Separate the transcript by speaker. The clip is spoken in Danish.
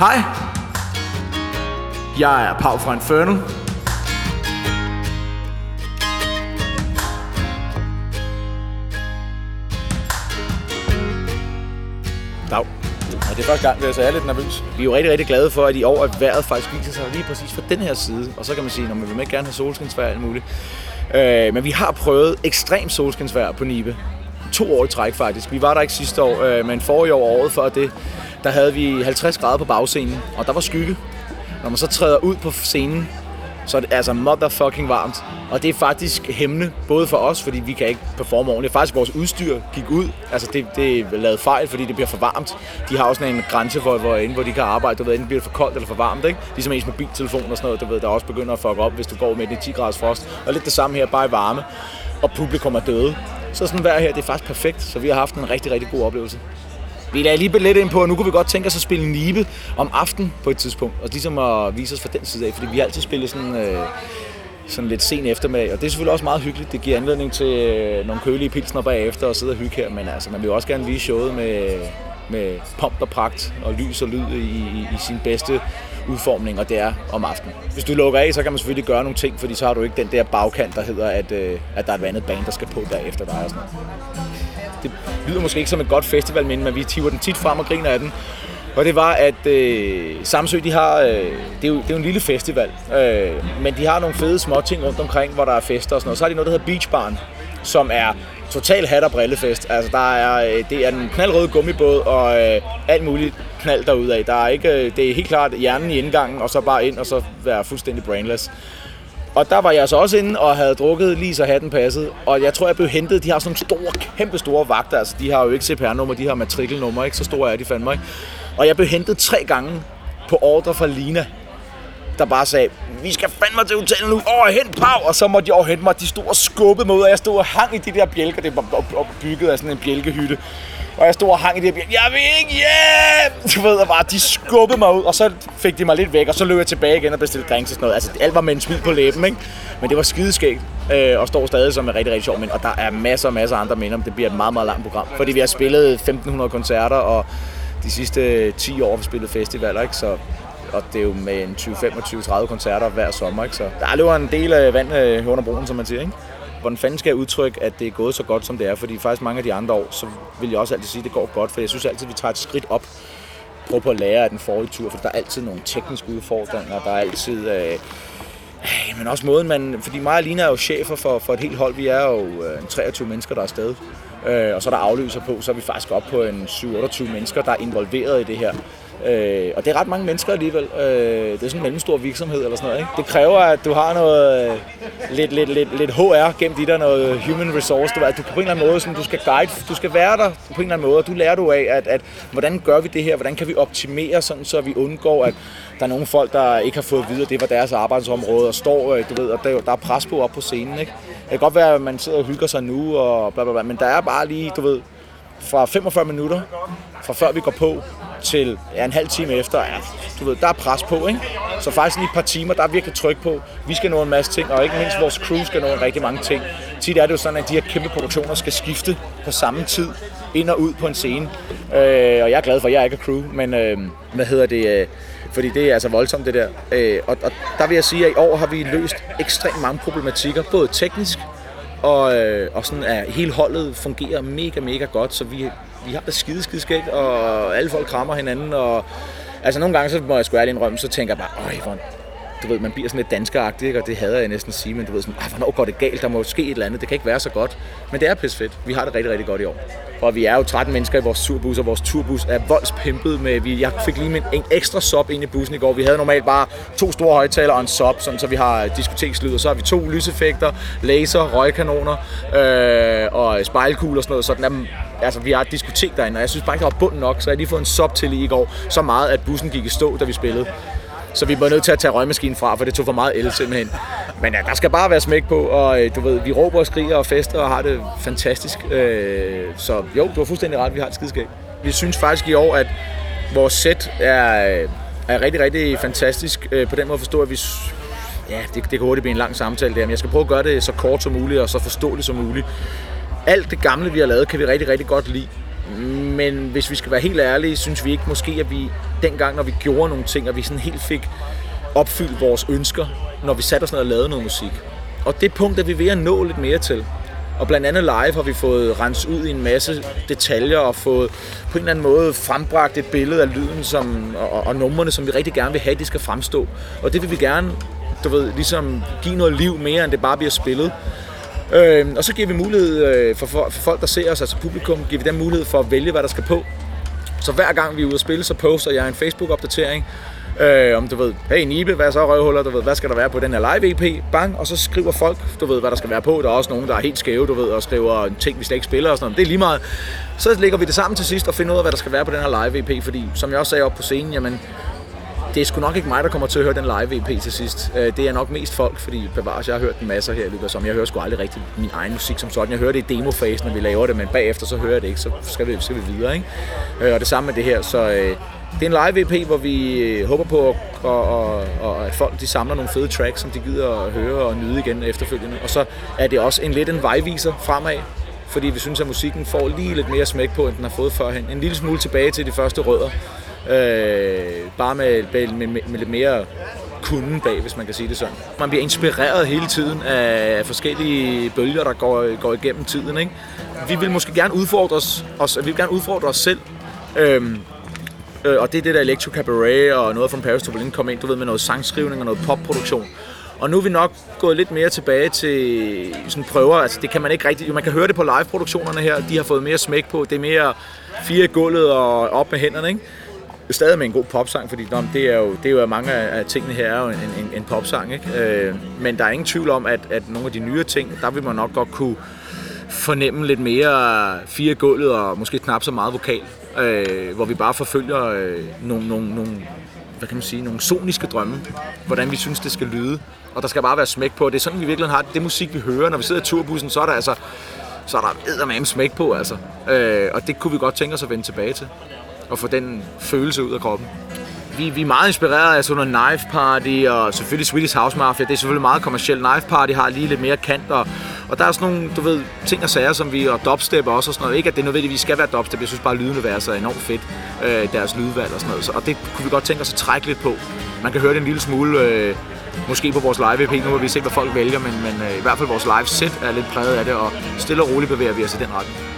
Speaker 1: Hej, jeg er Pau fra Infernal. Dag.
Speaker 2: Og det er første gang, så jeg er lidt nervøs.
Speaker 1: Vi er jo rigtig, rigtig glade for, at i år at vejret faktisk viser sig lige præcis fra den her side. Og så kan man sige, at man vil gerne have solskinsvejr og alt muligt. Øh, men vi har prøvet ekstrem solskinsvejr på Nibe. To år i træk faktisk. Vi var der ikke sidste år, øh, men forrige år året før det, der havde vi 50 grader på bagscenen, og der var skygge. Når man så træder ud på scenen, så er det altså motherfucking varmt. Og det er faktisk hæmmende, både for os, fordi vi kan ikke performe ordentligt. Faktisk vores udstyr gik ud. Altså det, det er lavet fejl, fordi det bliver for varmt. De har også en grænse for, hvor, hvor de kan arbejde. Du ved, enten bliver det for koldt eller for varmt. Ikke? Ligesom ens mobiltelefon og sådan noget, du ved, der også begynder at fuck op, hvis du går med den i 10 graders frost. Og lidt det samme her, bare i varme. Og publikum er døde. Så sådan vejr her, det er faktisk perfekt. Så vi har haft en rigtig, rigtig god oplevelse. Vi lader lige lidt ind på, at nu kunne vi godt tænke os at spille Nibe om aften på et tidspunkt. Og ligesom at vise os fra den side af, fordi vi har altid spillet sådan, øh, sådan lidt sen eftermiddag. Og det er selvfølgelig også meget hyggeligt. Det giver anledning til øh, nogle kølige pilsner bagefter og sidde og hygge her. Men altså, man vil jo også gerne vise showet med, med pomp og pragt og lys og lyd i, i, i sin bedste udformning, og det er om aftenen. Hvis du lukker af, så kan man selvfølgelig gøre nogle ting, fordi så har du ikke den der bagkant, der hedder, at, øh, at der er et andet band, der skal på derefter dig og sådan noget det lyder måske ikke som et godt festivalminde, men vi tiver den tit frem og griner af den. Og det var, at øh, Samsø, de har, øh, det, er jo, det er jo en lille festival, øh, men de har nogle fede små ting rundt omkring, hvor der er fester og sådan noget. Så har de noget, der hedder Beach Barn, som er total hat og brillefest. Altså, der er, øh, det er en knaldrød gummibåd og øh, alt muligt knald af. Der er ikke, øh, det er helt klart hjernen i indgangen, og så bare ind og så være fuldstændig brainless. Og der var jeg så også inde og havde drukket lige så hatten passet. Og jeg tror, jeg blev hentet. De har sådan nogle store, kæmpe store vagter. Altså, de har jo ikke CPR-nummer, de har matrikelnummer. Ikke så store er de fandme ikke. Og jeg blev hentet tre gange på ordre fra Lina der bare sagde, vi skal fandme til hotellet nu, over hent Pau, og så måtte de overhente mig, de stod og skubbede mig ud, og jeg stod og hang i de der bjælker, det var bygget af sådan en bjælkehytte, og jeg stod og hang i det der bjælker, jeg vil ikke hjem! Du ved, og bare, de skubbede mig ud, og så fik de mig lidt væk, og så løb jeg tilbage igen og bestilte drinks og sådan noget. Altså, alt var med en smil på læben, ikke? Men det var skideskægt, øh, og står stadig som en rigtig, rigtig sjov men og der er masser og masser af andre minder, det bliver et meget, meget langt program, fordi vi har spillet 1500 koncerter, og de sidste 10 år har vi spillet festivaler, ikke? Så og det er jo med en 20-25-30 koncerter hver sommer, ikke? så der løber en del af vand øh, under broen, som man siger. Ikke? Hvordan fanden skal jeg udtrykke, at det er gået så godt, som det er? Fordi faktisk mange af de andre år, så vil jeg også altid sige, at det går godt, for jeg synes altid, at vi tager et skridt op prøve på at lære af den forrige tur, for der er altid nogle tekniske udfordringer, der er altid... Øh, øh, men også måden, man... Fordi mig og Lina er jo chefer for, for et helt hold. Vi er jo øh, 23 mennesker, der er afsted. Øh, og så er der afløser på, så er vi faktisk op på en 7-28 mennesker, der er involveret i det her. Øh, og det er ret mange mennesker alligevel. Øh, det er sådan en mellemstor virksomhed eller sådan noget. Ikke? Det kræver, at du har noget øh, lidt, lidt, lidt, lidt HR gennem dit der, noget human resource. Du, at du på en eller anden måde, sådan, du skal guide, du skal være der på en eller anden måde, og du lærer du af, at, at hvordan gør vi det her, hvordan kan vi optimere sådan, så vi undgår, at der er nogle folk, der ikke har fået videre, det var deres arbejdsområde, og står, øh, du ved, og der, der er pres på op på scenen. Ikke? Det kan godt være, at man sidder og hygger sig nu, og bla, bla, bla, men der er bare lige, du ved, fra 45 minutter, fra før vi går på, til ja, en halv time efter, ja, du ved, der er pres på, ikke? Så faktisk lige et par timer, der er virkelig tryk på. Vi skal nå en masse ting, og ikke mindst vores crew skal nå en rigtig mange ting. Tit er det jo sådan, at de her kæmpe produktioner skal skifte på samme tid, ind og ud på en scene. Øh, og jeg er glad for, at jeg ikke er crew, men øh, hvad hedder det... Øh, fordi det er altså voldsomt det der. Øh, og, og der vil jeg sige, at i år har vi løst ekstremt mange problematikker, både teknisk, og, øh, og sådan at hele holdet fungerer mega, mega godt, så vi, vi har det skide, skide skægt, og alle folk krammer hinanden, og altså nogle gange, så må jeg sgu ærligt indrømme, så tænker jeg bare, øj, hvor du ved, man bliver sådan lidt danskeragtig, ikke? og det hader jeg næsten at sige, men du ved sådan, hvornår går det galt, der må ske et eller andet, det kan ikke være så godt. Men det er pisse fedt. Vi har det rigtig, rigtig godt i år. Og vi er jo 13 mennesker i vores turbus, og vores turbus er voldspimpet med, vi, jeg fik lige en ekstra sop ind i bussen i går. Vi havde normalt bare to store højtalere og en sop, sådan, så vi har diskotekslyd, og så har vi to lyseffekter, laser, røgkanoner øh, og spejlkugler og sådan noget, så den er altså, vi har et diskotek derinde, og jeg synes bare ikke, der var bunden nok, så jeg lige fået en sop til i går, så meget, at bussen gik i stå, da vi spillede. Så vi var nødt til at tage røgmaskinen fra, for det tog for meget el simpelthen. Men ja, der skal bare være smæk på, og øh, du ved, vi råber og skriger og fester og har det fantastisk. Øh, så jo, du har fuldstændig ret, vi har et skideskab. Vi synes faktisk i år, at vores sæt er, øh, er rigtig, rigtig fantastisk. Øh, på den måde forstå, at vi ja, det, det kan hurtigt blive en lang samtale der, men jeg skal prøve at gøre det så kort som muligt og så forståeligt som muligt. Alt det gamle, vi har lavet, kan vi rigtig, rigtig godt lide. Men hvis vi skal være helt ærlige, synes vi ikke måske, at vi dengang, når vi gjorde nogle ting, at vi sådan helt fik opfyldt vores ønsker, når vi satte os ned og lavede noget musik. Og det punkt er vi ved at nå lidt mere til. Og blandt andet live har vi fået renset ud i en masse detaljer og fået på en eller anden måde frembragt et billede af lyden som, og, og numrene, som vi rigtig gerne vil have, de skal fremstå. Og det vil vi gerne, du ved, ligesom give noget liv mere, end det bare bliver spillet. Øh, og så giver vi mulighed øh, for, for, for folk, der ser os, altså publikum, giver vi dem mulighed for at vælge, hvad der skal på. Så hver gang vi er ude at spille, så poster jeg en Facebook-opdatering, Øh, om du ved, hey Nibe, hvad er så røvhuller, du ved, hvad skal der være på den her live EP, bang, og så skriver folk, du ved, hvad der skal være på. Der er også nogen, der er helt skæve, du ved, og skriver ting, vi slet ikke spiller og sådan noget. Det er lige meget. Så lægger vi det sammen til sidst og finder ud af, hvad der skal være på den her live EP, fordi som jeg også sagde op på scenen, jamen, det er sgu nok ikke mig, der kommer til at høre den live EP til sidst. Øh, det er nok mest folk, fordi bevares, jeg har hørt en masse her i løbet som Jeg hører sgu aldrig rigtig min egen musik som sådan. Jeg hører det i demofasen, når vi laver det, men bagefter så hører jeg det ikke, så skal vi, skal vi videre. Ikke? Øh, og det samme med det her, så øh, det er en live EP, hvor vi håber på, at, og, og at folk de samler nogle fede tracks, som de gider at høre og nyde igen efterfølgende. Og så er det også en lidt en vejviser fremad, fordi vi synes, at musikken får lige lidt mere smæk på, end den har fået førhen. En lille smule tilbage til de første rødder. Øh, bare med, med, med, med lidt mere kunden bag, hvis man kan sige det sådan. Man bliver inspireret hele tiden af forskellige bølger, der går, går igennem tiden. Ikke? Vi vil måske gerne udfordre os, os, vi vil gerne udfordre os selv. Øhm, øh, og det er det der Electro Cabaret og noget fra Paris to Berlin kom ind, du ved, med noget sangskrivning og noget popproduktion. Og nu er vi nok gået lidt mere tilbage til sådan prøver. Altså, det kan man ikke rigtig... Man kan høre det på live-produktionerne her. De har fået mere smæk på. Det er mere fire gulvet og op med hænderne, ikke? Stadig med en god popsang, fordi nå, det, er jo, det er jo mange af tingene her er jo en, en, en popsang. Ikke? Øh, men der er ingen tvivl om, at, at nogle af de nye ting, der vil man nok godt kunne fornemme lidt mere fire gulvet og måske knap så meget vokal, øh, hvor vi bare forfølger øh, nogle, nogle, nogle, hvad kan man sige, nogle soniske drømme, hvordan vi synes, det skal lyde. Og der skal bare være smæk på. Det er sådan, vi virkelig har det musik, vi hører. Når vi sidder i turbussen, så er der altså så er der eddermame smæk på, altså. Øh, og det kunne vi godt tænke os at vende tilbage til og få den følelse ud af kroppen. Vi, vi er meget inspireret af sådan noget Knife Party og selvfølgelig Swedish House Mafia. Det er selvfølgelig meget kommercielt. Knife Party har lige lidt mere kant, og, og der er sådan nogle, du ved, ting og sager, som vi, og dubstep også og sådan noget. Ikke at det nødvendigvis skal være dubstep, jeg synes bare, at lyden vil være så enormt fedt, øh, deres lydvalg og sådan noget. Så, og det kunne vi godt tænke os at trække lidt på. Man kan høre det en lille smule, øh, måske på vores live EP, nu har vi ser, hvad folk vælger, men, men øh, i hvert fald vores live set er lidt præget af det, og stille og roligt bevæger vi os i den retning.